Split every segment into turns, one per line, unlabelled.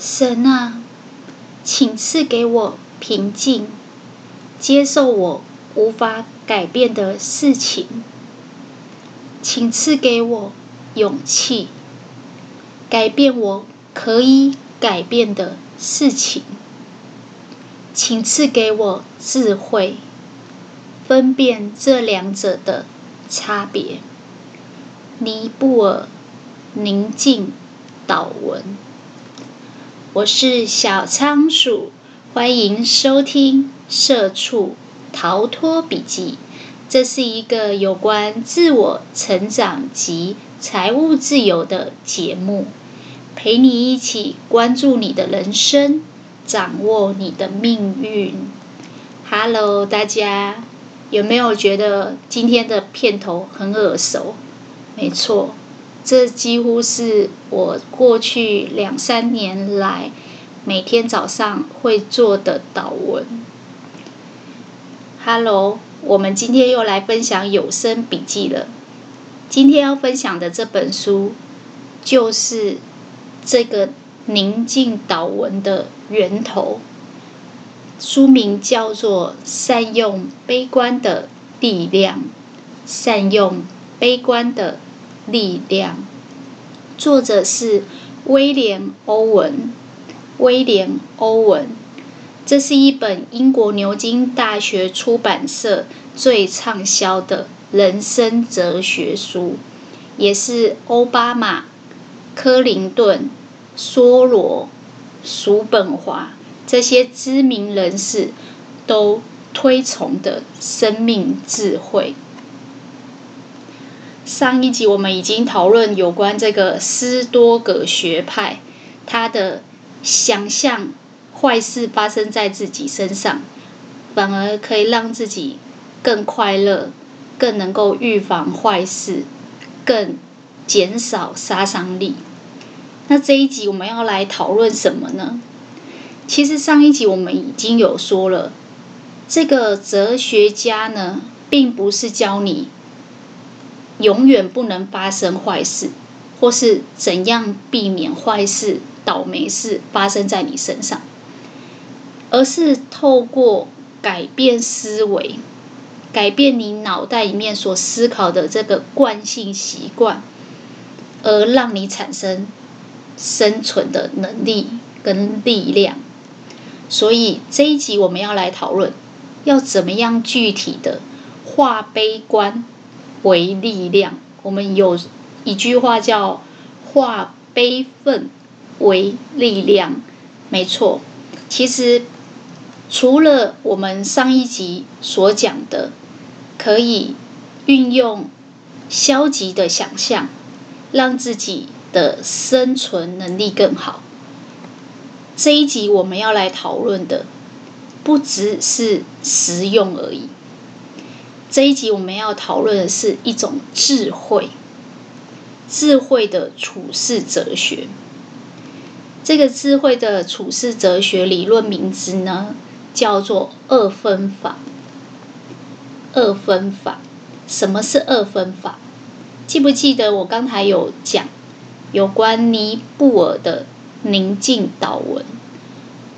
神啊，请赐给我平静，接受我无法改变的事情，请赐给我勇气，改变我可以改变的事情，请赐给我智慧，分辨这两者的差别。尼布尔宁静祷文，我是小仓鼠，欢迎收听《社畜逃脱笔记》。这是一个有关自我成长及财务自由的节目，陪你一起关注你的人生，掌握你的命运。Hello，大家有没有觉得今天的片头很耳熟？没错，这几乎是我过去两三年来每天早上会做的祷文。Hello，我们今天又来分享有声笔记了。今天要分享的这本书，就是这个宁静祷文的源头。书名叫做《善用悲观的力量》，善用悲观的。力量，作者是威廉·欧文。威廉·欧文，这是一本英国牛津大学出版社最畅销的人生哲学书，也是欧巴马、克林顿、梭罗、叔本华这些知名人士都推崇的生命智慧。上一集我们已经讨论有关这个斯多葛学派，他的想象坏事发生在自己身上，反而可以让自己更快乐，更能够预防坏事，更减少杀伤力。那这一集我们要来讨论什么呢？其实上一集我们已经有说了，这个哲学家呢，并不是教你。永远不能发生坏事，或是怎样避免坏事、倒霉事发生在你身上，而是透过改变思维，改变你脑袋里面所思考的这个惯性习惯，而让你产生生存的能力跟力量。所以这一集我们要来讨论，要怎么样具体的化悲观为力量，我们有一句话叫“化悲愤为力量”，没错。其实除了我们上一集所讲的，可以运用消极的想象，让自己的生存能力更好。这一集我们要来讨论的，不只是实用而已。这一集我们要讨论的是一种智慧，智慧的处世哲学。这个智慧的处世哲学理论名字呢，叫做二分法。二分法，什么是二分法？记不记得我刚才有讲有关尼布尔的宁静祷文？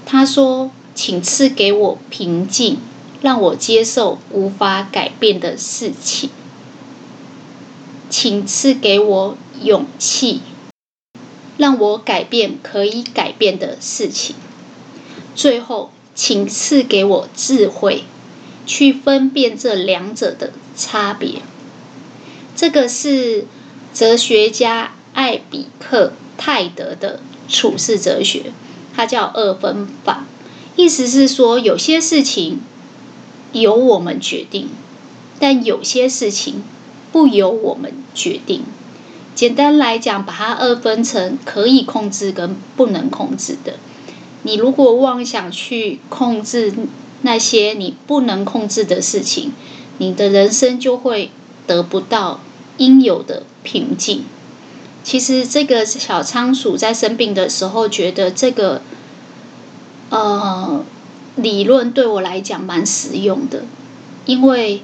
他说：“请赐给我平静。”让我接受无法改变的事情，请赐给我勇气，让我改变可以改变的事情。最后，请赐给我智慧，去分辨这两者的差别。这个是哲学家艾比克泰德的处世哲学，它叫二分法，意思是说有些事情。由我们决定，但有些事情不由我们决定。简单来讲，把它二分成可以控制跟不能控制的。你如果妄想去控制那些你不能控制的事情，你的人生就会得不到应有的平静。其实，这个小仓鼠在生病的时候，觉得这个，呃。理论对我来讲蛮实用的，因为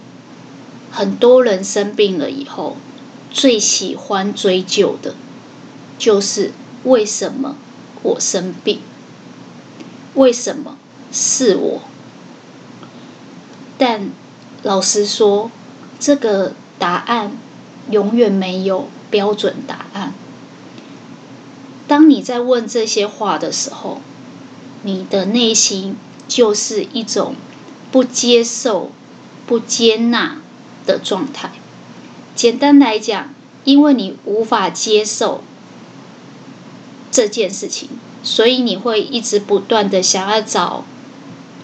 很多人生病了以后，最喜欢追究的，就是为什么我生病？为什么是我？但老实说，这个答案永远没有标准答案。当你在问这些话的时候，你的内心就是一种不接受、不接纳的状态。简单来讲，因为你无法接受这件事情，所以你会一直不断的想要找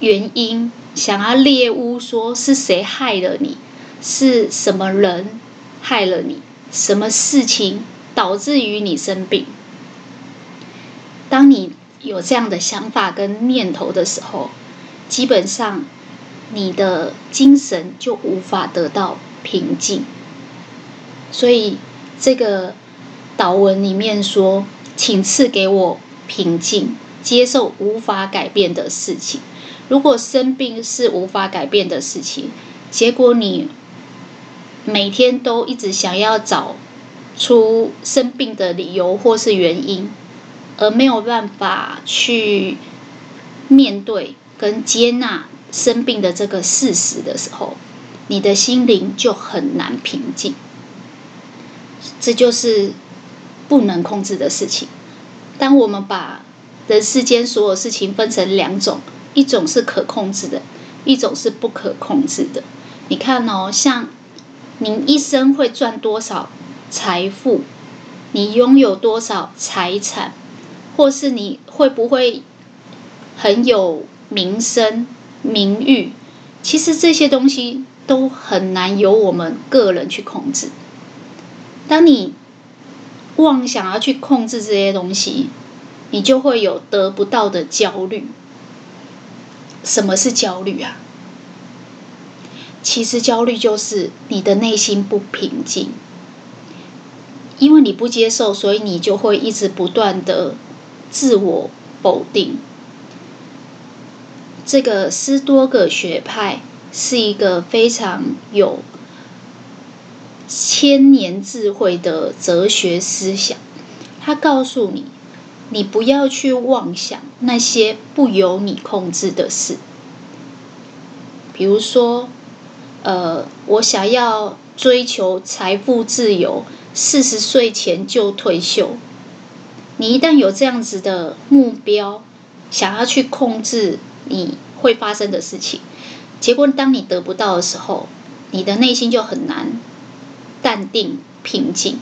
原因，想要猎巫，说是谁害了你，是什么人害了你，什么事情导致于你生病。当你有这样的想法跟念头的时候，基本上你的精神就无法得到平静。所以这个祷文里面说：“请赐给我平静，接受无法改变的事情。如果生病是无法改变的事情，结果你每天都一直想要找出生病的理由或是原因。”而没有办法去面对跟接纳生病的这个事实的时候，你的心灵就很难平静。这就是不能控制的事情。当我们把人世间所有事情分成两种，一种是可控制的，一种是不可控制的。你看哦，像您一生会赚多少财富，你拥有多少财产。或是你会不会很有名声、名誉？其实这些东西都很难由我们个人去控制。当你妄想要去控制这些东西，你就会有得不到的焦虑。什么是焦虑啊？其实焦虑就是你的内心不平静，因为你不接受，所以你就会一直不断的。自我否定。这个斯多葛学派是一个非常有千年智慧的哲学思想。他告诉你，你不要去妄想那些不由你控制的事。比如说，呃，我想要追求财富自由，四十岁前就退休。你一旦有这样子的目标，想要去控制你会发生的事情，结果当你得不到的时候，你的内心就很难淡定平静。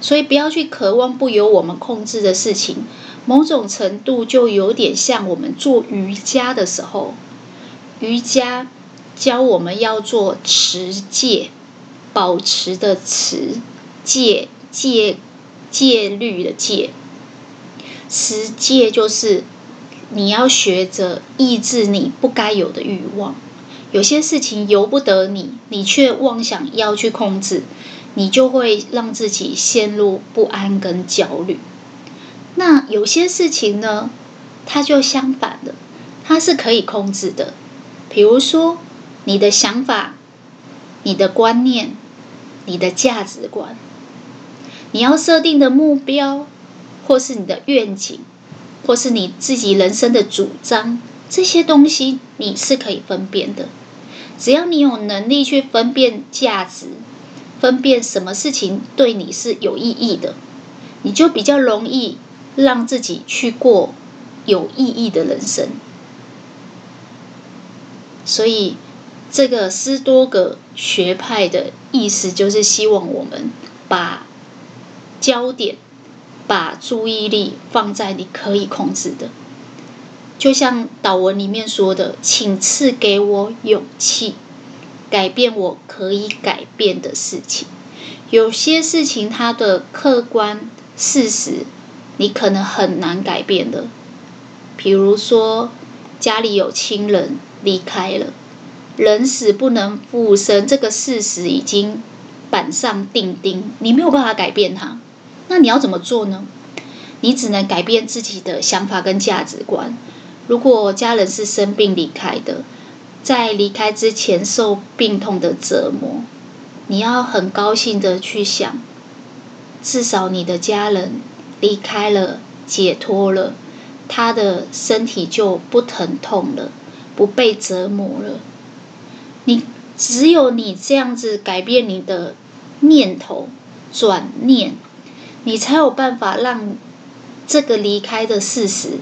所以不要去渴望不由我们控制的事情，某种程度就有点像我们做瑜伽的时候，瑜伽教我们要做持戒，保持的持戒戒戒律的戒。持戒就是你要学着抑制你不该有的欲望，有些事情由不得你，你却妄想要去控制，你就会让自己陷入不安跟焦虑。那有些事情呢，它就相反的，它是可以控制的。比如说你的想法、你的观念、你的价值观，你要设定的目标。或是你的愿景，或是你自己人生的主张，这些东西你是可以分辨的。只要你有能力去分辨价值，分辨什么事情对你是有意义的，你就比较容易让自己去过有意义的人生。所以，这个斯多葛学派的意思就是希望我们把焦点。把注意力放在你可以控制的，就像祷文里面说的：“请赐给我勇气，改变我可以改变的事情。有些事情它的客观事实，你可能很难改变的。比如说，家里有亲人离开了，人死不能复生，这个事实已经板上钉钉，你没有办法改变它。”那你要怎么做呢？你只能改变自己的想法跟价值观。如果家人是生病离开的，在离开之前受病痛的折磨，你要很高兴的去想，至少你的家人离开了，解脱了，他的身体就不疼痛了，不被折磨了。你只有你这样子改变你的念头、转念，你才有办法让这个离开的事实，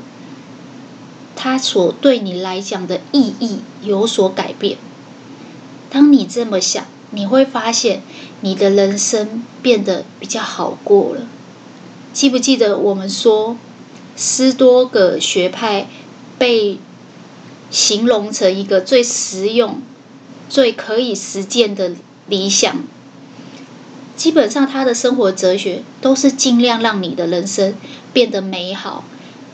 它所对你来讲的意义有所改变。当你这么想，你会发现你的人生变得比较好过了。记不记得我们说，斯多葛学派被形容成一个最实用、最可以实践的理想？基本上，他的生活哲学都是尽量让你的人生变得美好，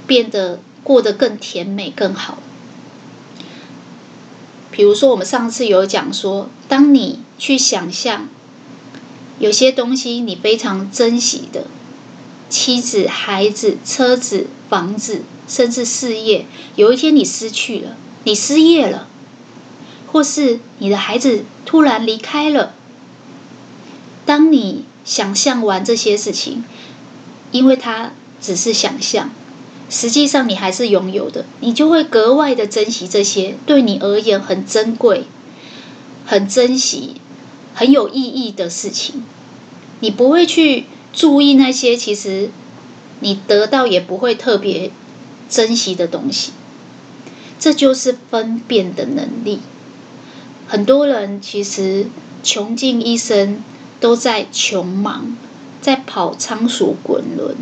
变得过得更甜美、更好。比如说，我们上次有讲说，当你去想象有些东西你非常珍惜的，妻子、孩子、车子、房子，甚至事业，有一天你失去了，你失业了，或是你的孩子突然离开了，当你想象完这些事情，因为它只是想象。实际上，你还是拥有的，你就会格外的珍惜这些对你而言很珍贵、很珍惜、很有意义的事情。你不会去注意那些其实你得到也不会特别珍惜的东西。这就是分辨的能力。很多人其实穷尽一生都在穷忙，在跑仓鼠滚轮。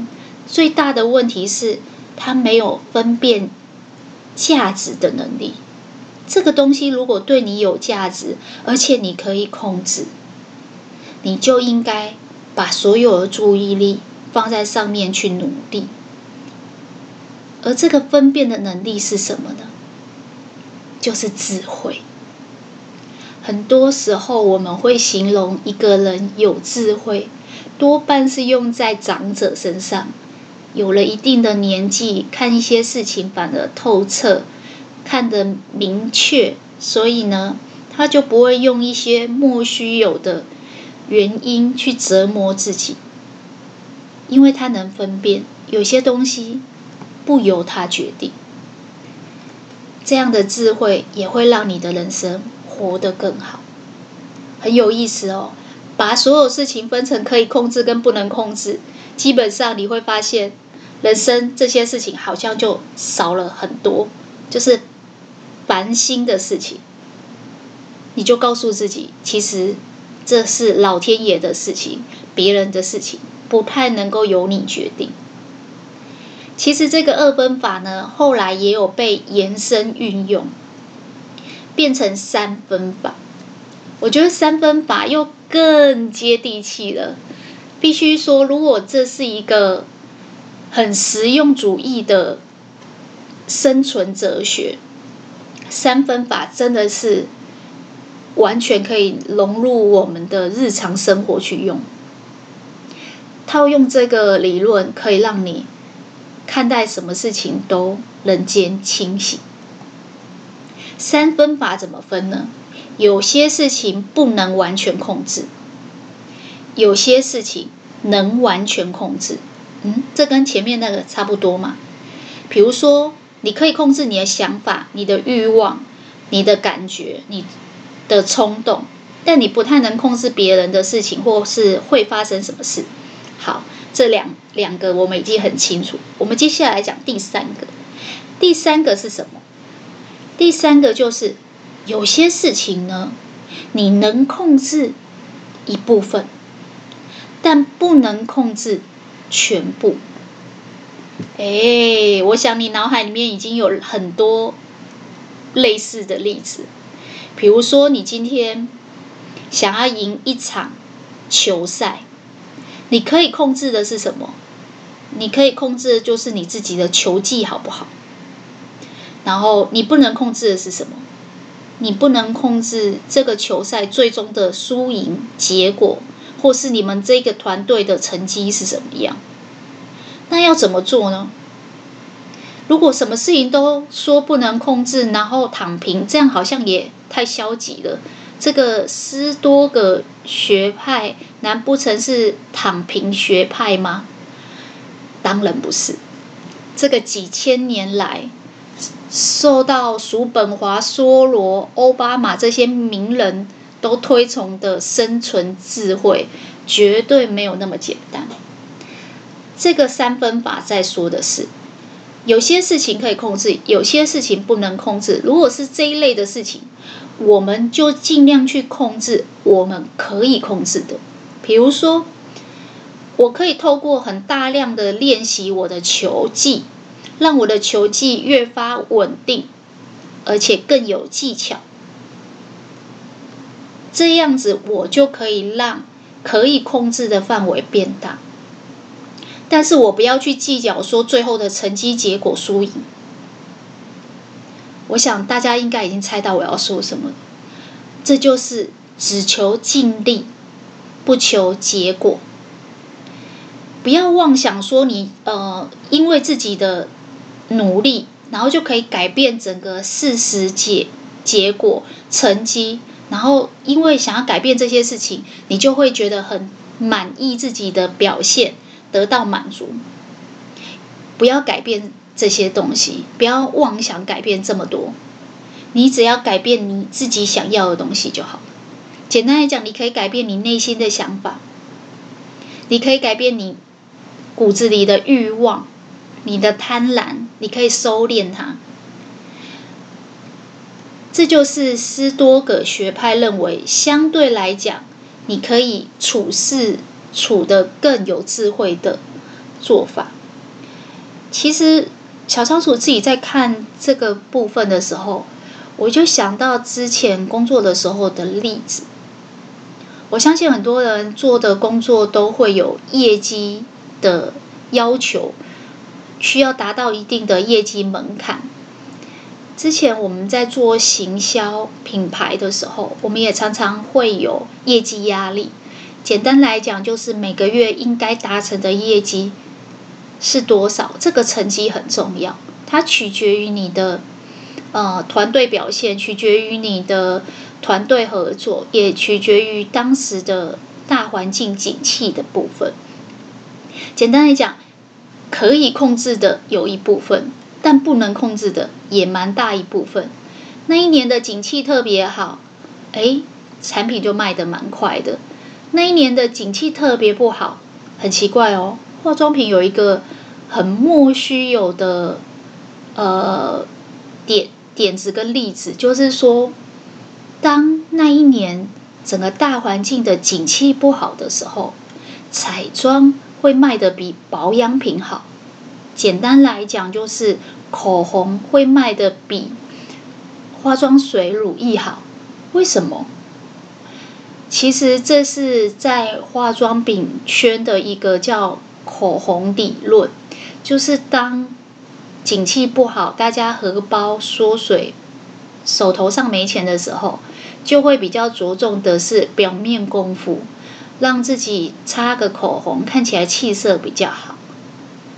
最大的问题是。他没有分辨价值的能力。这个东西如果对你有价值，而且你可以控制，你就应该把所有的注意力放在上面去努力。而这个分辨的能力是什么呢？就是智慧。很多时候我们会形容一个人有智慧，多半是用在长者身上。有了一定的年纪，看一些事情反而透彻，看得明确，所以呢，他就不会用一些莫须有的原因去折磨自己，因为他能分辨有些东西不由他决定。这样的智慧也会让你的人生活得更好，很有意思哦。把所有事情分成可以控制跟不能控制，基本上你会发现。人生这些事情好像就少了很多，就是烦心的事情。你就告诉自己，其实这是老天爷的事情，别人的事情不太能够由你决定。其实这个二分法呢，后来也有被延伸运用，变成三分法。我觉得三分法又更接地气了。必须说，如果这是一个。很实用主义的生存哲学，三分法真的是完全可以融入我们的日常生活去用。套用这个理论，可以让你看待什么事情都人间清醒。三分法怎么分呢？有些事情不能完全控制，有些事情能完全控制。嗯，这跟前面那个差不多嘛。比如说，你可以控制你的想法、你的欲望、你的感觉、你的冲动，但你不太能控制别人的事情，或是会发生什么事。好，这两两个我们已经很清楚。我们接下来讲第三个。第三个是什么？第三个就是有些事情呢，你能控制一部分，但不能控制。全部，哎，我想你脑海里面已经有很多类似的例子，比如说你今天想要赢一场球赛，你可以控制的是什么？你可以控制的就是你自己的球技好不好？然后你不能控制的是什么？你不能控制这个球赛最终的输赢结果。或是你们这个团队的成绩是怎么样？那要怎么做呢？如果什么事情都说不能控制，然后躺平，这样好像也太消极了。这个斯多葛学派难不成是躺平学派吗？当然不是。这个几千年来受到叔本华、梭罗、奥巴马这些名人都推崇的生存智慧，绝对没有那么简单。这个三分法在说的是，有些事情可以控制，有些事情不能控制。如果是这一类的事情，我们就尽量去控制我们可以控制的。比如说，我可以透过很大量的练习我的球技，让我的球技越发稳定，而且更有技巧。这样子，我就可以让可以控制的范围变大。但是我不要去计较说最后的成绩结果输赢。我想大家应该已经猜到我要说什么了，这就是只求尽力，不求结果。不要妄想说你呃，因为自己的努力，然后就可以改变整个事实结结果成绩，然后因为想要改变这些事情，你就会觉得很满意自己的表现。得到满足，不要改变这些东西，不要妄想改变这么多。你只要改变你自己想要的东西就好。简单来讲，你可以改变你内心的想法，你可以改变你骨子里的欲望，你的贪婪，你可以收敛它。这就是斯多葛学派认为，相对来讲，你可以处事。处得更有智慧的做法。其实小仓鼠自己在看这个部分的时候，我就想到之前工作的时候的例子。我相信很多人做的工作都会有业绩的要求，需要达到一定的业绩门槛。之前我们在做行销品牌的时候，我们也常常会有业绩压力。简单来讲，就是每个月应该达成的业绩是多少？这个成绩很重要，它取决于你的呃团队表现，取决于你的团队合作，也取决于当时的大环境景气的部分。简单来讲，可以控制的有一部分，但不能控制的也蛮大一部分。那一年的景气特别好，哎，产品就卖得蛮快的。那一年的景气特别不好，很奇怪哦。化妆品有一个很莫须有的呃点点子跟例子，就是说，当那一年整个大环境的景气不好的时候，彩妆会卖得比保养品好。简单来讲，就是口红会卖得比化妆水、乳液好。为什么？其实这是在化妆品圈的一个叫口红理论，就是当景气不好，大家荷包缩水，手头上没钱的时候，就会比较着重的是表面功夫，让自己擦个口红看起来气色比较好，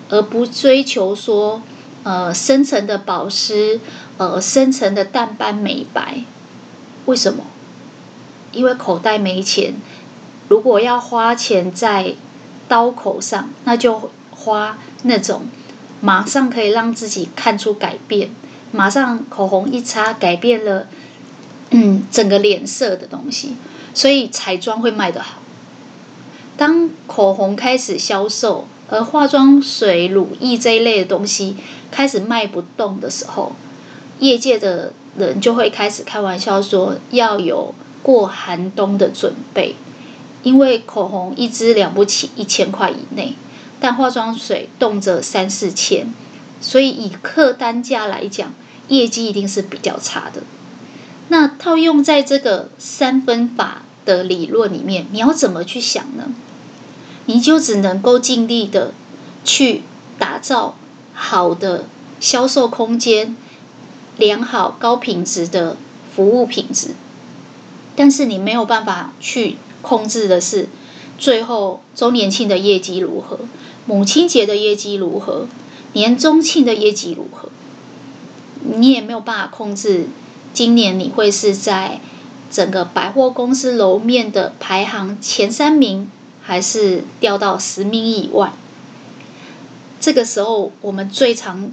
而不追求说呃深层的保湿，呃深层的淡斑美白，为什么？因为口袋没钱，如果要花钱在刀口上，那就花那种马上可以让自己看出改变，马上口红一擦改变了，嗯，整个脸色的东西。所以彩妆会卖得好。当口红开始销售，而化妆水、乳液这一类的东西开始卖不动的时候，业界的人就会开始开玩笑说要有。过寒冬的准备，因为口红一支了不起一千块以内，但化妆水动辄三四千，所以以客单价来讲，业绩一定是比较差的。那套用在这个三分法的理论里面，你要怎么去想呢？你就只能够尽力的去打造好的销售空间，良好高品质的服务品质。但是你没有办法去控制的是，最后周年庆的业绩如何，母亲节的业绩如何，年终庆的业绩如何，你也没有办法控制今年你会是在整个百货公司楼面的排行前三名，还是掉到十名以外。这个时候我们最常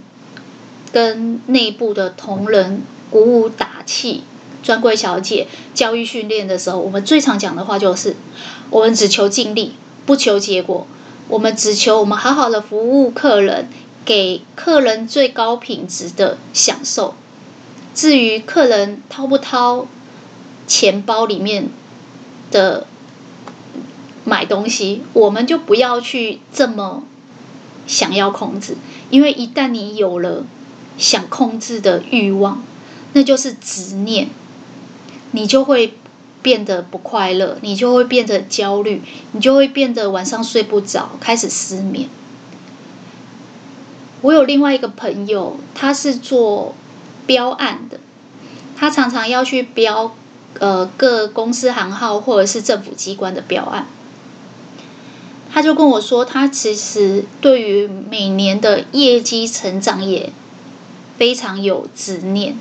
跟内部的同仁鼓舞打气，专柜小姐教育训练的时候，我们最常讲的话就是：我们只求尽力，不求结果。我们只求我们好好的服务客人，给客人最高品质的享受。至于客人掏不掏钱包里面的买东西，我们就不要去这么想要控制，因为一旦你有了想控制的欲望，那就是执念，你就会变得不快乐，你就会变得焦虑，你就会变得晚上睡不着，开始失眠。我有另外一个朋友，他是做标案的，他常常要去标呃各公司行号或者是政府机关的标案。他就跟我说，他其实对于每年的业绩成长也非常有执念，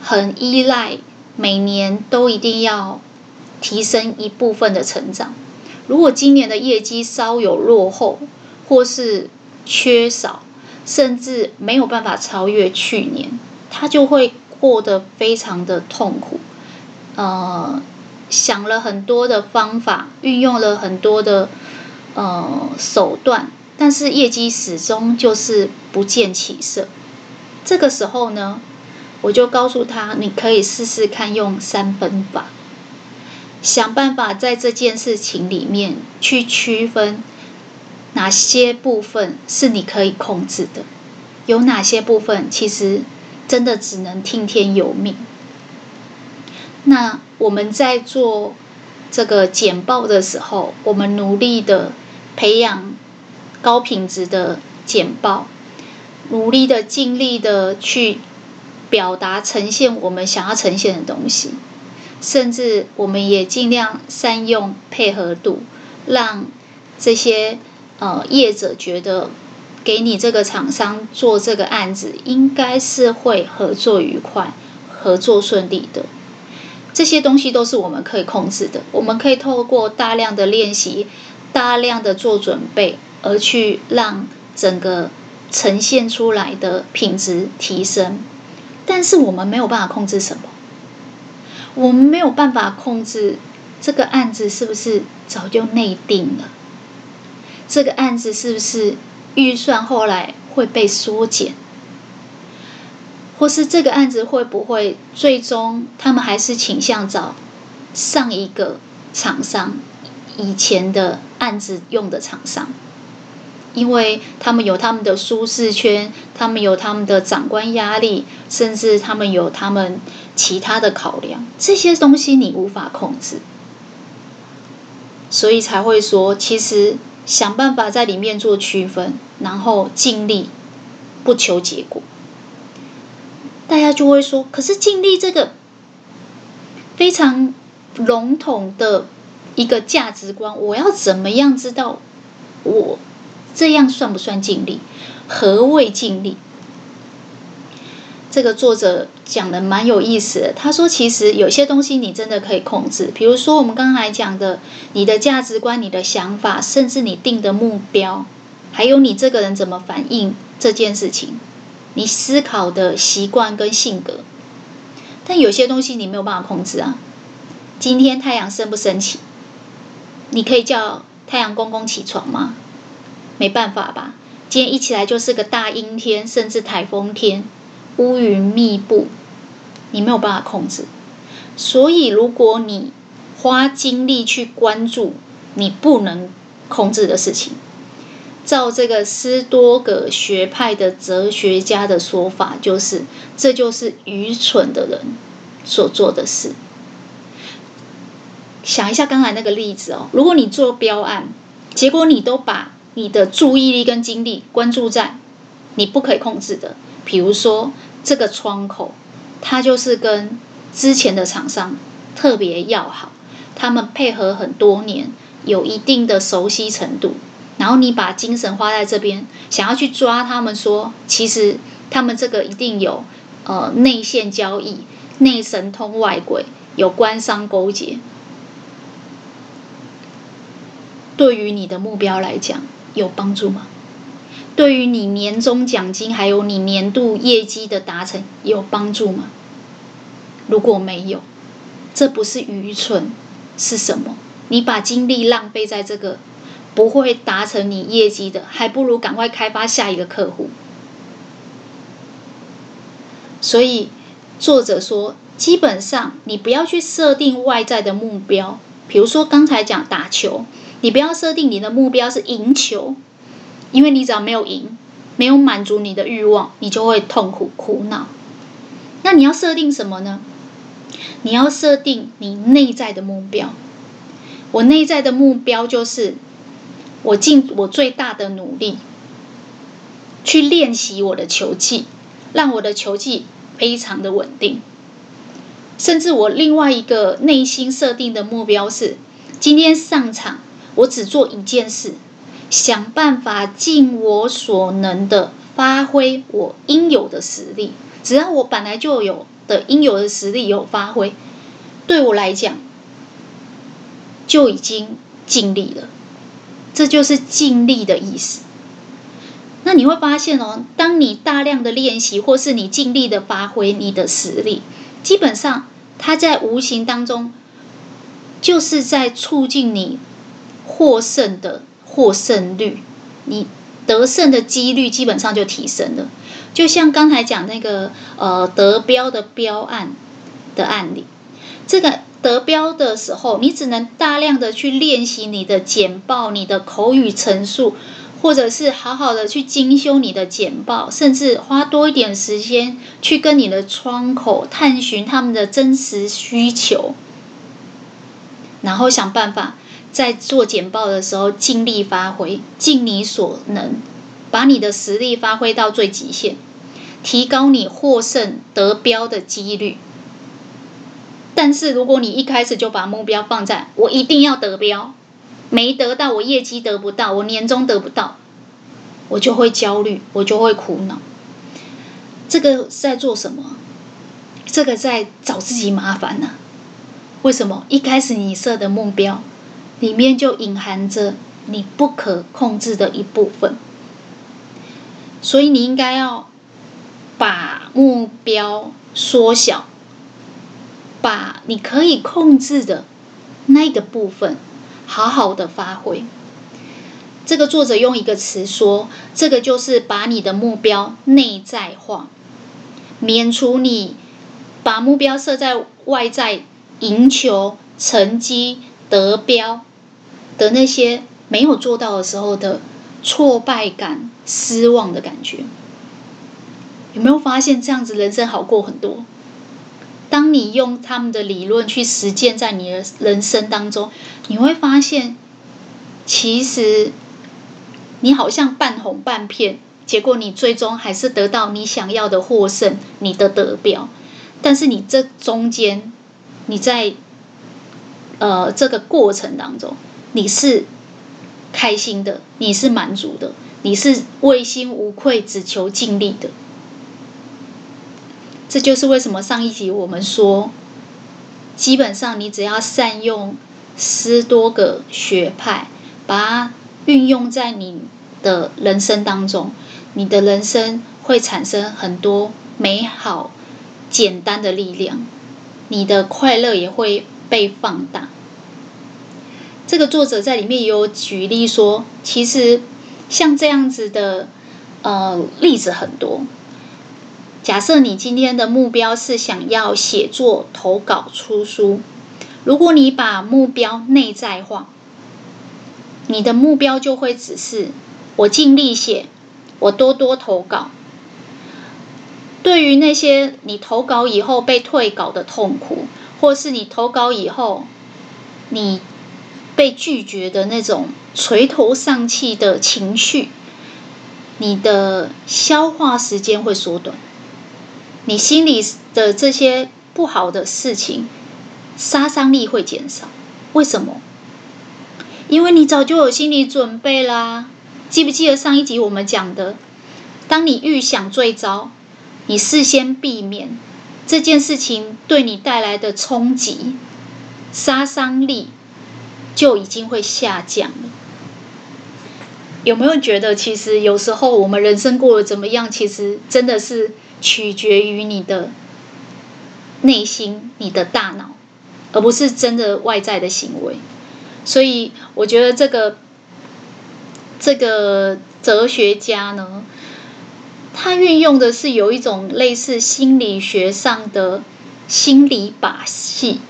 很依赖每年都一定要提升一部分的成长。如果今年的业绩稍有落后，或是缺少，甚至没有办法超越去年，他就会过得非常的痛苦。呃，想了很多的方法，运用了很多的。呃，手段，但是业绩始终就是不见起色。这个时候呢，我就告诉他，你可以试试看用三分法，想办法在这件事情里面去区分哪些部分是你可以控制的，有哪些部分其实真的只能听天由命。那我们在做这个简报的时候，我们努力的。培养高品质的简报，努力的、尽力的去表达、呈现我们想要呈现的东西，甚至我们也尽量善用配合度，让这些呃业者觉得给你这个厂商做这个案子，应该是会合作愉快、合作顺利的。这些东西都是我们可以控制的，我们可以透过大量的练习。大量的做准备，而去让整个呈现出来的品质提升，但是我们没有办法控制什么？我们没有办法控制这个案子是不是早就内定了？这个案子是不是预算后来会被缩减？或是这个案子会不会最终他们还是倾向找上一个厂商？以前的案子用的厂商，因为他们有他们的舒适圈，他们有他们的长官压力，甚至他们有他们其他的考量，这些东西你无法控制，所以才会说，其实想办法在里面做区分，然后尽力不求结果。大家就会说，可是尽力这个非常笼统的。一个价值观，我要怎么样知道我这样算不算尽力？何谓尽力？这个作者讲的蛮有意思的。他说，其实有些东西你真的可以控制，比如说我们刚才讲的，你的价值观、你的想法，甚至你定的目标，还有你这个人怎么反应这件事情，你思考的习惯跟性格。但有些东西你没有办法控制啊。今天太阳升不升起？你可以叫太阳公公起床吗？没办法吧。今天一起来就是个大阴天，甚至台风天，乌云密布，你没有办法控制。所以，如果你花精力去关注你不能控制的事情，照这个斯多葛学派的哲学家的说法，就是这就是愚蠢的人所做的事。想一下刚才那个例子哦，如果你做标案，结果你都把你的注意力跟精力关注在你不可以控制的，比如说这个窗口，它就是跟之前的厂商特别要好，他们配合很多年，有一定的熟悉程度，然后你把精神花在这边，想要去抓他们说，其实他们这个一定有呃内线交易、内神通外鬼，有官商勾结。对于你的目标来讲有帮助吗？对于你年终奖金还有你年度业绩的达成有帮助吗？如果没有，这不是愚蠢，是什么？你把精力浪费在这个不会达成你业绩的，还不如赶快开发下一个客户。所以作者说，基本上你不要去设定外在的目标，比如说刚才讲打球，你不要设定你的目标是赢球。因为你只要没有赢，没有满足你的欲望，你就会痛苦苦恼。那你要设定什么呢？你要设定你内在的目标。我内在的目标就是，我尽我最大的努力，去练习我的球技，让我的球技非常的稳定。甚至我另外一个内心设定的目标是，今天上场我只做一件事。想办法尽我所能的发挥我应有的实力，只要我本来就有的应有的实力有发挥，对我来讲就已经尽力了。这就是尽力的意思。那你会发现哦，当你大量的练习，或是你尽力的发挥你的实力，基本上它在无形当中就是在促进你获胜的。获胜率，你得胜的几率基本上就提升了。就像刚才讲那个呃得标的标案的案例，这个得标的时候，你只能大量的去练习你的简报、你的口语陈述，或者是好好的去精修你的简报，甚至花多一点时间去跟你的窗口探寻他们的真实需求，然后想办法。在做简报的时候，尽力发挥，尽你所能，把你的实力发挥到最极限，提高你获胜得标的几率。但是，如果你一开始就把目标放在我一定要得标，没得到，我业绩得不到，我年终得不到，我就会焦虑，我就会苦恼。这个是在做什么？这个在找自己麻烦呢？为什么？一开始你设的目标。里面就隐含着你不可控制的一部分，所以你应该要把目标缩小，把你可以控制的那个部分好好的发挥。这个作者用一个词说，这个就是把你的目标内在化，免除你把目标设在外在，赢球、成绩、得标。的那些没有做到的时候的挫败感、失望的感觉，有没有发现这样子人生好过很多？当你用他们的理论去实践在你的人生当中，你会发现，其实你好像半哄半骗，结果你最终还是得到你想要的获胜，你的得标。但是你这中间，你在呃这个过程当中。你是开心的，你是满足的，你是问心无愧、只求尽力的。这就是为什么上一集我们说，基本上你只要善用斯多葛学派，把它运用在你的人生当中，你的人生会产生很多美好、简单的力量，你的快乐也会被放大。这个作者在里面也有举例说，其实像这样子的呃例子很多。假设你今天的目标是想要写作、投稿、出书，如果你把目标内在化，你的目标就会只是我尽力写，我多多投稿。对于那些你投稿以后被退稿的痛苦，或是你投稿以后你。被拒绝的那种垂头丧气的情绪，你的消化时间会缩短，你心里的这些不好的事情，杀伤力会减少。为什么？因为你早就有心理准备啦。记不记得上一集我们讲的？当你预想最糟，你事先避免这件事情对你带来的冲击，杀伤力。就已经会下降了。有没有觉得，其实有时候我们人生过得怎么样，其实真的是取决于你的内心、你的大脑，而不是真的外在的行为。所以，我觉得这个这个哲学家呢，他运用的是有一种类似心理学上的心理把戏。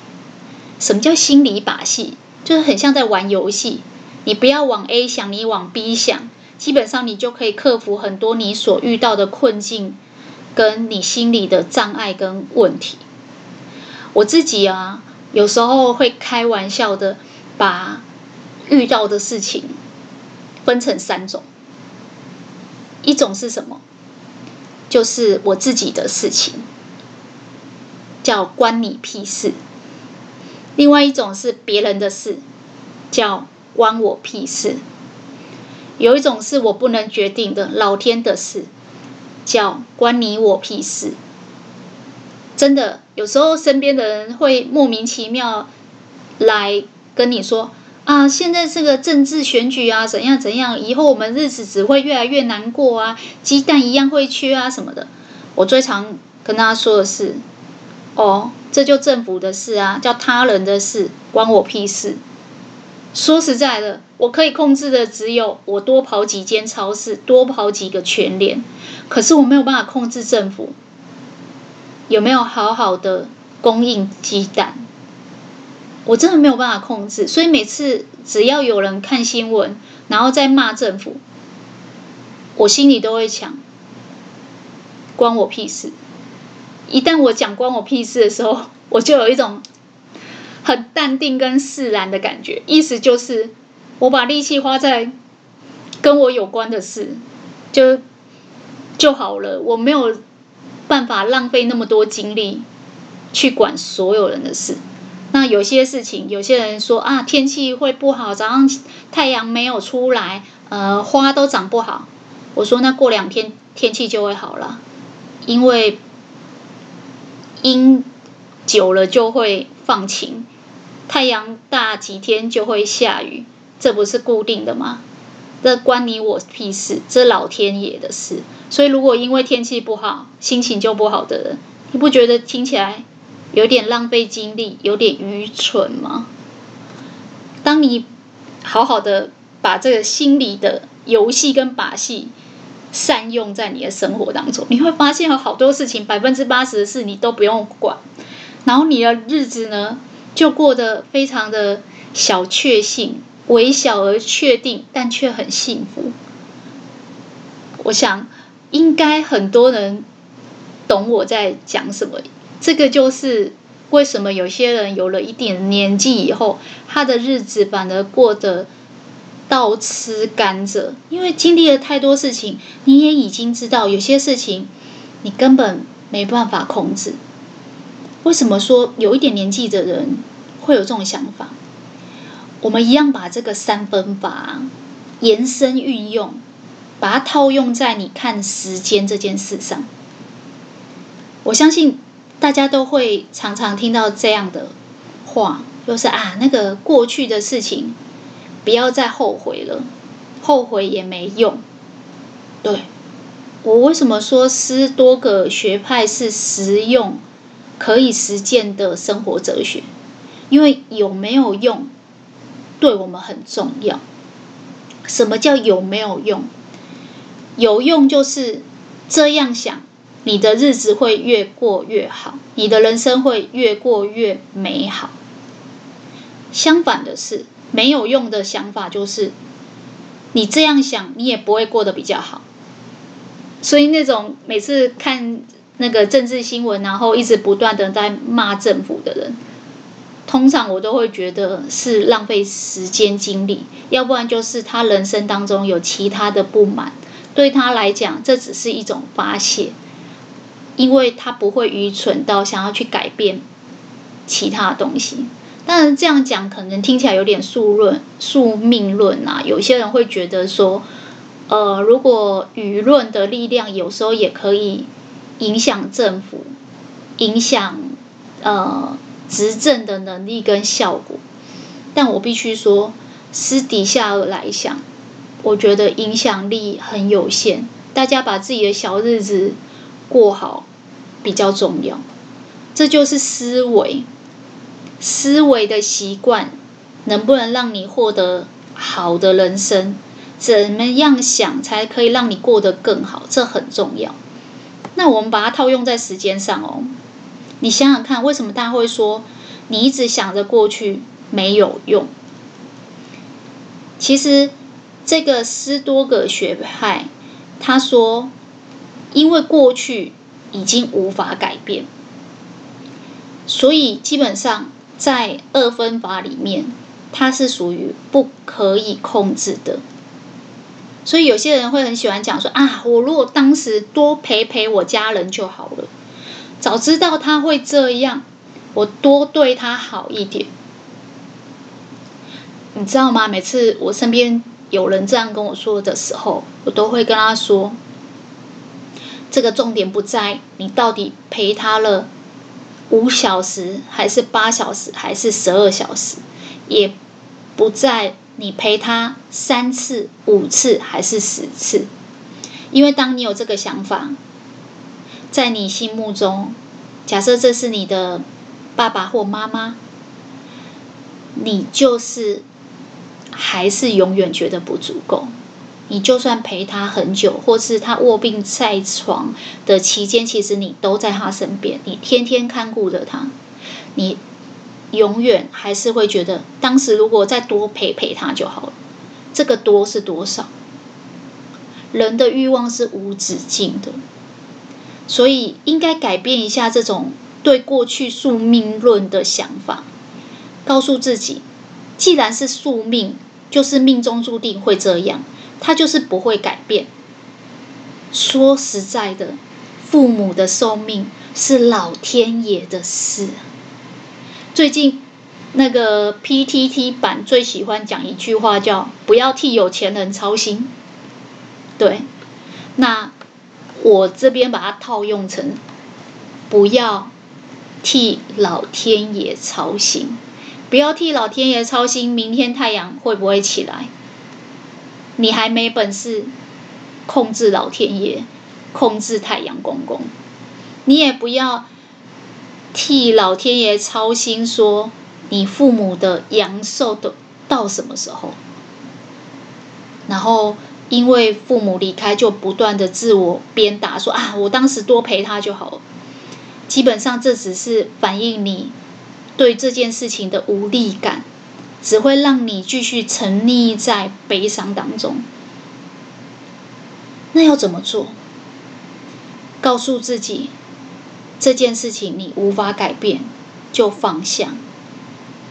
什么叫心理把戏？就是很像在玩游戏。你不要往 A 想，你往 B 想，基本上你就可以克服很多你所遇到的困境，跟你心里的障碍跟问题。我自己啊，有时候会开玩笑的把遇到的事情分成三种。一种是什么？就是我自己的事情，叫关你屁事；另外一种是别人的事，叫。关我屁事！有一种是我不能决定的，老天的事，叫关你我屁事。真的，有时候身边的人会莫名其妙来跟你说啊，现在这个政治选举啊，怎样怎样，以后我们日子只会越来越难过啊，鸡蛋一样会缺啊什么的。我最常跟大家说的是，哦，这就政府的事啊，叫他人的事，关我屁事。说实在的，我可以控制的只有我多跑几间超市，多跑几个全联。可是我没有办法控制政府有没有好好的供应鸡蛋，我真的没有办法控制。所以每次只要有人看新闻，然后再骂政府，我心里都会想：关我屁事！一旦我讲关我屁事的时候，我就有一种。很淡定跟释然的感觉，意思就是我把力气花在跟我有关的事，就就好了。我没有办法浪费那么多精力去管所有人的事。那有些事情，有些人说啊，天气会不好，早上太阳没有出来，呃，花都长不好。我说那过两天天气就会好了，因为阴久了就会放晴。太阳大几天就会下雨，这不是固定的吗？这关你我屁事，这老天爷的事。所以，如果因为天气不好，心情就不好的人，你不觉得听起来有点浪费精力，有点愚蠢吗？当你好好的把这个心理的游戏跟把戏善用在你的生活当中，你会发现有好多事情，百分之八十的事你都不用管，然后你的日子呢？就过得非常的小确幸，微小而确定，但却很幸福。我想，应该很多人懂我在讲什么。这个就是为什么有些人有了一点年纪以后，他的日子反而过得倒吃甘蔗，因为经历了太多事情，你也已经知道有些事情你根本没办法控制。为什么说有一点年纪的人会有这种想法？我们一样把这个三分法延伸运用，把它套用在你看时间这件事上。我相信大家都会常常听到这样的话，就是啊，那个过去的事情不要再后悔了，后悔也没用。对，我为什么说斯多葛学派是实用？可以实践的生活哲学，因为有没有用，对我们很重要。什么叫有没有用？有用就是这样想，你的日子会越过越好，你的人生会越过越美好。相反的是，没有用的想法就是，你这样想，你也不会过得比较好。所以那种每次看。那个政治新闻，然后一直不断的在骂政府的人，通常我都会觉得是浪费时间精力，要不然就是他人生当中有其他的不满，对他来讲这只是一种发泄，因为他不会愚蠢到想要去改变其他东西。当然这样讲可能听起来有点宿论、宿命论啊，有些人会觉得说，呃，如果舆论的力量有时候也可以。影响政府，影响呃执政的能力跟效果，但我必须说，私底下来想，我觉得影响力很有限。大家把自己的小日子过好比较重要。这就是思维，思维的习惯能不能让你获得好的人生？怎么样想才可以让你过得更好？这很重要。那我们把它套用在时间上哦。你想想看，为什么大家会说你一直想着过去没有用？其实，这个斯多葛学派他说，因为过去已经无法改变，所以基本上在二分法里面，它是属于不可以控制的。所以有些人会很喜欢讲说啊，我如果当时多陪陪我家人就好了。早知道他会这样，我多对他好一点。你知道吗？每次我身边有人这样跟我说的时候，我都会跟他说：这个重点不在你到底陪他了五小时，还是八小时，还是十二小时，也不在你陪他三次、五次，还是十次。因为当你有这个想法。在你心目中，假设这是你的爸爸或妈妈，你就是还是永远觉得不足够。你就算陪他很久，或是他卧病在床的期间，其实你都在他身边，你天天看顾着他，你永远还是会觉得，当时如果再多陪陪他就好了。这个多是多少？人的欲望是无止境的。所以应该改变一下这种对过去宿命论的想法，告诉自己，既然是宿命，就是命中注定会这样，它就是不会改变。说实在的，父母的寿命是老天爷的事。最近那个 PTT 版最喜欢讲一句话，叫“不要替有钱人操心”。对，那。我这边把它套用成，不要替老天爷操心，不要替老天爷操心，明天太阳会不会起来？你还没本事控制老天爷，控制太阳公公，你也不要替老天爷操心，说你父母的阳寿都到什么时候，然后。因为父母离开，就不断的自我鞭打，说啊，我当时多陪他就好了。基本上这只是反映你对这件事情的无力感，只会让你继续沉溺在悲伤当中。那要怎么做？告诉自己这件事情你无法改变，就放下。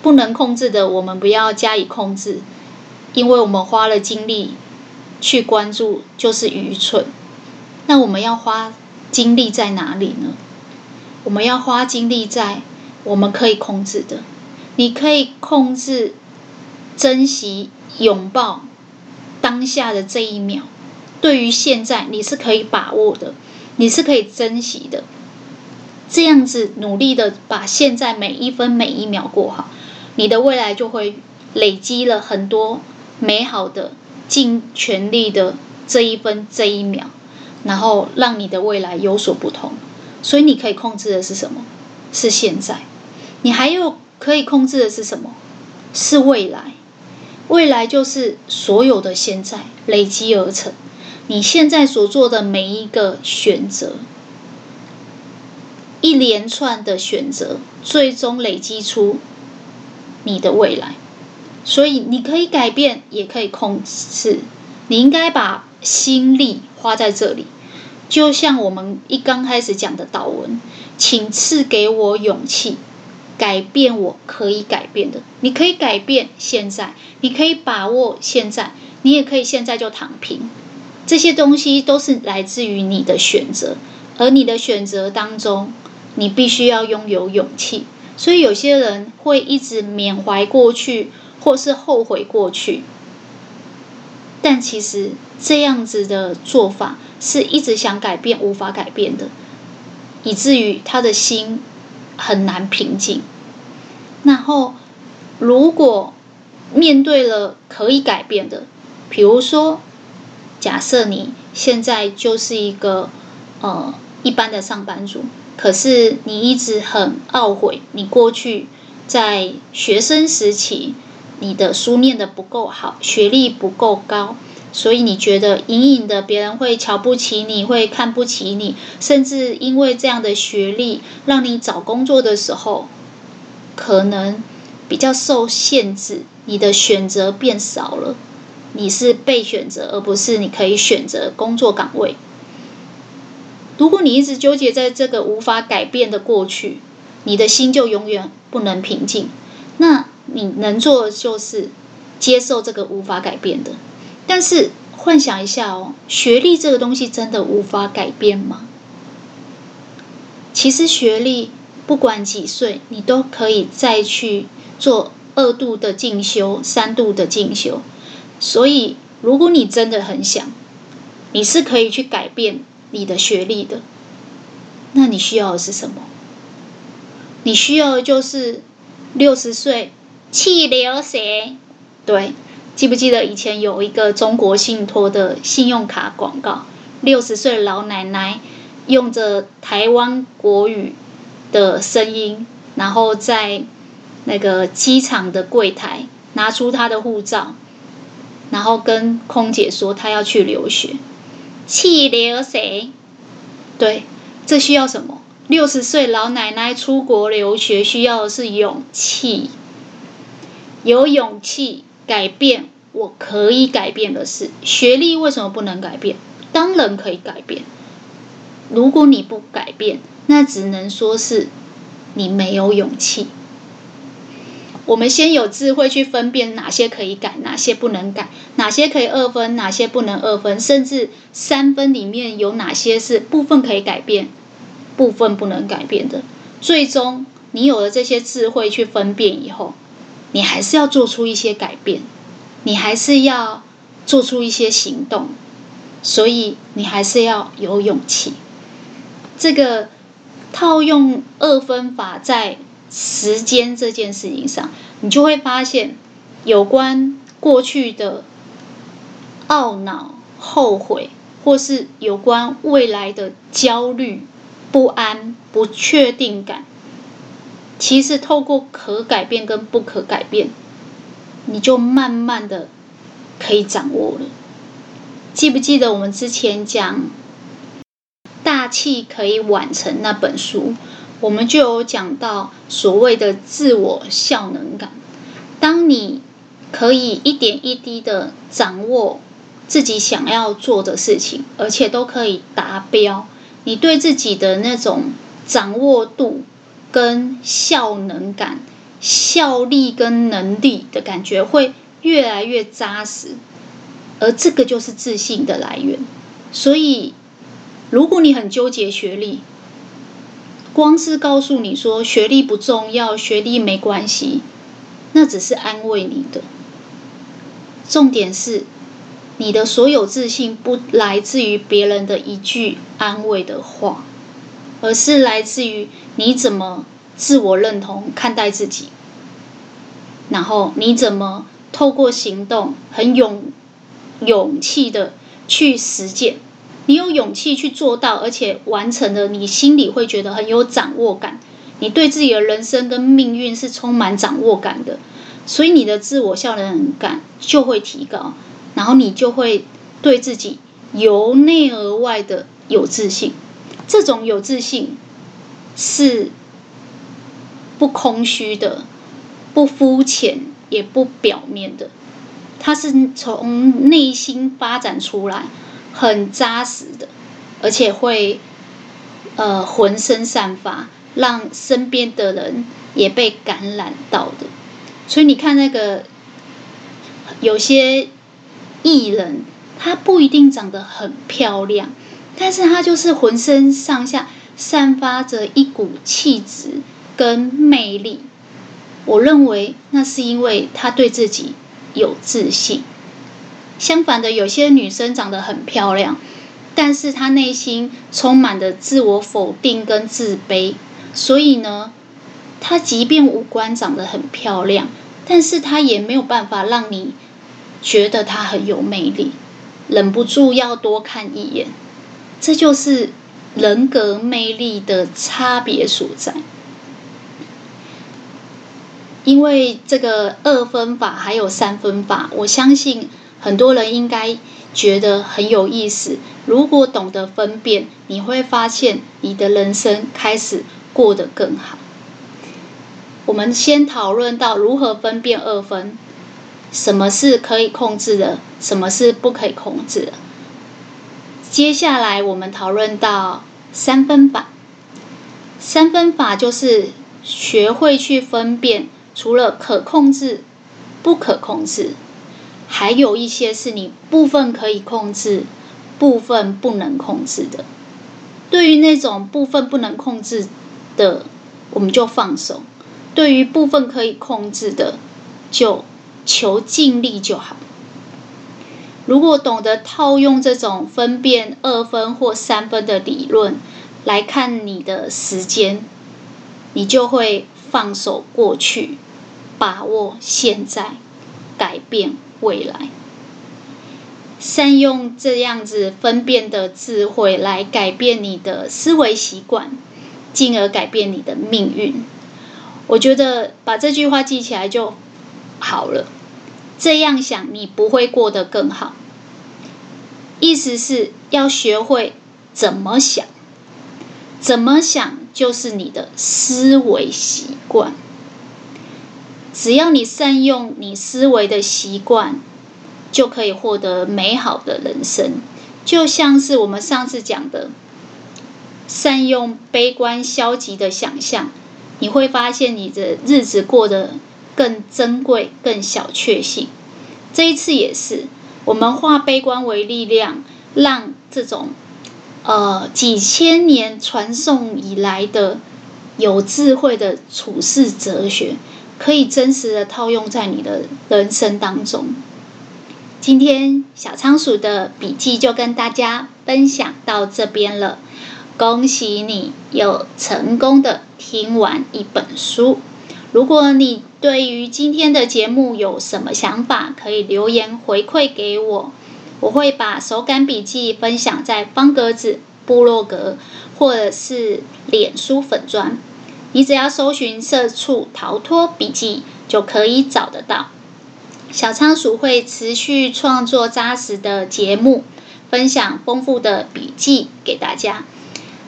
不能控制的，我们不要加以控制，因为我们花了精力。去关注就是愚蠢。那我们要花精力在哪里呢？我们要花精力在我们可以控制的。你可以控制、珍惜、拥抱当下的这一秒。对于现在，你是可以把握的，你是可以珍惜的。这样子努力的把现在每一分每一秒过好，你的未来就会累积了很多美好的。尽全力的这一分这一秒，然后让你的未来有所不同。所以你可以控制的是什么？是现在。你还有可以控制的是什么？是未来。未来就是所有的现在累积而成。你现在所做的每一个选择，一连串的选择，最终累积出你的未来。所以你可以改变，也可以控制。你应该把心力花在这里，就像我们一刚开始讲的祷文，请赐给我勇气，改变我可以改变的。你可以改变现在，你可以把握现在，你也可以现在就躺平。这些东西都是来自于你的选择，而你的选择当中，你必须要拥有勇气。所以有些人会一直缅怀过去。或是后悔过去，但其实这样子的做法是一直想改变无法改变的，以至于他的心很难平静。然后，如果面对了可以改变的，比如说，假设你现在就是一个呃一般的上班族，可是你一直很懊悔，你过去在学生时期你的书念得不够好，学历不够高。所以你觉得隐隐的别人会瞧不起你，会看不起你，甚至因为这样的学历，让你找工作的时候可能比较受限制，你的选择变少了，你是被选择，而不是你可以选择工作岗位。如果你一直纠结在这个无法改变的过去，你的心就永远不能平静。那你能做的就是接受这个无法改变的。但是幻想一下哦，学历这个东西真的无法改变吗？其实学历不管几岁，你都可以再去做二度的进修、三度的进修。所以，如果你真的很想，你是可以去改变你的学历的。那你需要的是什么？你需要的就是六十岁去留学，对。记不记得以前有一个中国信托的信用卡广告？六十岁老奶奶用着台湾国语的声音，然后在那个机场的柜台拿出她的护照，然后跟空姐说她要去留学。去留学？对，这需要什么？六十岁老奶奶出国留学需要的是勇气，有勇气。改变我可以改变的事，学历为什么不能改变？当然可以改变。如果你不改变，那只能说是你没有勇气。我们先有智慧去分辨哪些可以改，哪些不能改，哪些可以二分，哪些不能二分，甚至三分里面有哪些是部分可以改变，部分不能改变的。最终，你有了这些智慧去分辨以后。你还是要做出一些改变，你还是要做出一些行动，所以你还是要有勇气。这个套用二分法在时间这件事情上，你就会发现，有关过去的懊恼、后悔，或是有关未来的焦虑、不安、不确定感。其实透过可改变跟不可改变，你就慢慢的可以掌握了。记不记得我们之前讲《大器可以晚成》那本书，我们就有讲到所谓的自我效能感。当你可以一点一滴的掌握自己想要做的事情，而且都可以达标，你对自己的那种掌握度。跟效能感、效力跟能力的感觉会越来越扎实，而这个就是自信的来源。所以，如果你很纠结学历，光是告诉你说学历不重要、学历没关系，那只是安慰你的。重点是，你的所有自信不来自于别人的一句安慰的话。而是来自于你怎么自我认同看待自己，然后你怎么透过行动很勇勇气的去实践，你有勇气去做到，而且完成了，你心里会觉得很有掌握感，你对自己的人生跟命运是充满掌握感的，所以你的自我效能感就会提高，然后你就会对自己由内而外的有自信。这种有自信是不空虚的，不肤浅，也不表面的，它是从内心发展出来，很扎实的，而且会呃浑身散发，让身边的人也被感染到的。所以你看那个有些艺人，他不一定长得很漂亮。但是他就是浑身上下散发着一股气质跟魅力，我认为那是因为他对自己有自信。相反的，有些女生长得很漂亮，但是她内心充满的自我否定跟自卑，所以呢，她即便五官长得很漂亮，但是她也没有办法让你觉得她很有魅力，忍不住要多看一眼。这就是人格魅力的差别所在。因为这个二分法还有三分法，我相信很多人应该觉得很有意思。如果懂得分辨，你会发现你的人生开始过得更好。我们先讨论到如何分辨二分，什么是可以控制的，什么是不可以控制的。接下来我们讨论到三分法。三分法就是学会去分辨。除了可控制、不可控制，还有一些是你部分可以控制、部分不能控制的。对于那种部分不能控制的，我们就放手；对于部分可以控制的，就求尽力就好。如果懂得套用这种分辨二分或三分的理论来看你的时间，你就会。放手过去，把握现在，改变未来。善用这样子分辨的智慧来改变你的思维习惯，进而改变你的命运。我觉得把这句话记起来就好了。这样想，你不会过得更好。意思是要学会怎么想，怎么想。就是你的思维习惯，只要你善用你思维的习惯，就可以获得美好的人生。就像是我们上次讲的，善用悲观消极的想象，你会发现你的日子过得更珍贵、更小确幸。这一次也是，我们化悲观为力量，让这种。呃，几千年传颂以来的有智慧的处世哲学，可以真实的套用在你的人生当中。今天小仓鼠的笔记就跟大家分享到这边了，恭喜你又成功的听完一本书。如果你对于今天的节目有什么想法，可以留言回馈给我。我会把手感笔记分享在方格子部落格或者是脸书粉砖，你只要搜寻“社畜逃脱笔记”就可以找得到。小仓鼠会持续创作扎实的节目，分享丰富的笔记给大家。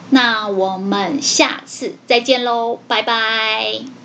那我们下次再见喽，拜拜。